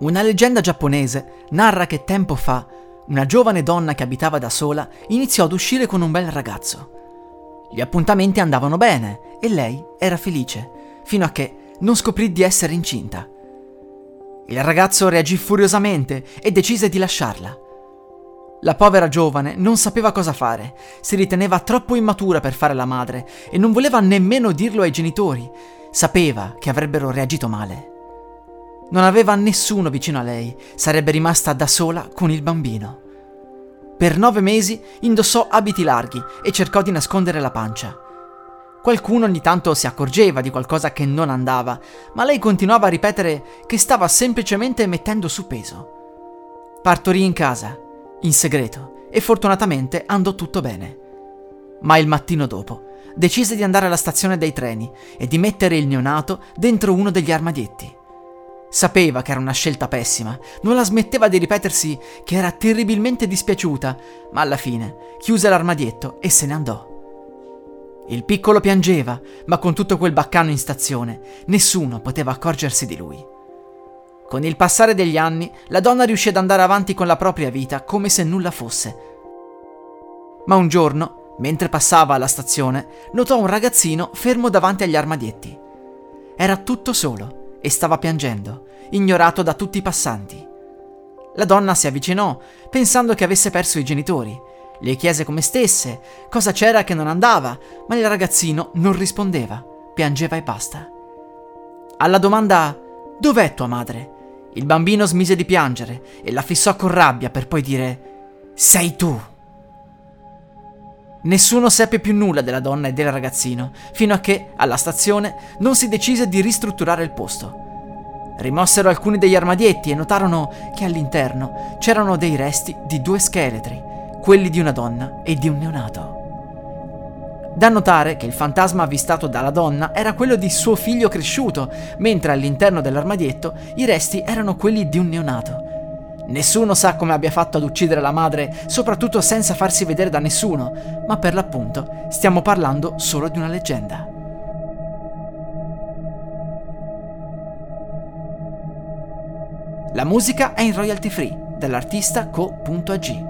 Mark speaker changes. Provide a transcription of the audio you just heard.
Speaker 1: Una leggenda giapponese narra che tempo fa una giovane donna che abitava da sola iniziò ad uscire con un bel ragazzo. Gli appuntamenti andavano bene e lei era felice, fino a che non scoprì di essere incinta. Il ragazzo reagì furiosamente e decise di lasciarla. La povera giovane non sapeva cosa fare, si riteneva troppo immatura per fare la madre e non voleva nemmeno dirlo ai genitori, sapeva che avrebbero reagito male. Non aveva nessuno vicino a lei, sarebbe rimasta da sola con il bambino. Per nove mesi indossò abiti larghi e cercò di nascondere la pancia. Qualcuno ogni tanto si accorgeva di qualcosa che non andava, ma lei continuava a ripetere che stava semplicemente mettendo su peso. Partorì in casa, in segreto, e fortunatamente andò tutto bene. Ma il mattino dopo decise di andare alla stazione dei treni e di mettere il neonato dentro uno degli armadietti. Sapeva che era una scelta pessima, non la smetteva di ripetersi che era terribilmente dispiaciuta, ma alla fine chiuse l'armadietto e se ne andò. Il piccolo piangeva, ma con tutto quel baccano in stazione, nessuno poteva accorgersi di lui. Con il passare degli anni, la donna riuscì ad andare avanti con la propria vita come se nulla fosse. Ma un giorno, mentre passava alla stazione, notò un ragazzino fermo davanti agli armadietti. Era tutto solo e stava piangendo, ignorato da tutti i passanti. La donna si avvicinò, pensando che avesse perso i genitori. Le chiese come stesse, cosa c'era che non andava, ma il ragazzino non rispondeva, piangeva e basta. Alla domanda Dov'è tua madre? Il bambino smise di piangere e la fissò con rabbia per poi dire Sei tu. Nessuno seppe più nulla della donna e del ragazzino, fino a che, alla stazione, non si decise di ristrutturare il posto. Rimossero alcuni degli armadietti e notarono che all'interno c'erano dei resti di due scheletri, quelli di una donna e di un neonato. Da notare che il fantasma avvistato dalla donna era quello di suo figlio cresciuto, mentre all'interno dell'armadietto i resti erano quelli di un neonato. Nessuno sa come abbia fatto ad uccidere la madre, soprattutto senza farsi vedere da nessuno, ma per l'appunto stiamo parlando solo di una leggenda. La musica è in royalty free dall'artista co.ag.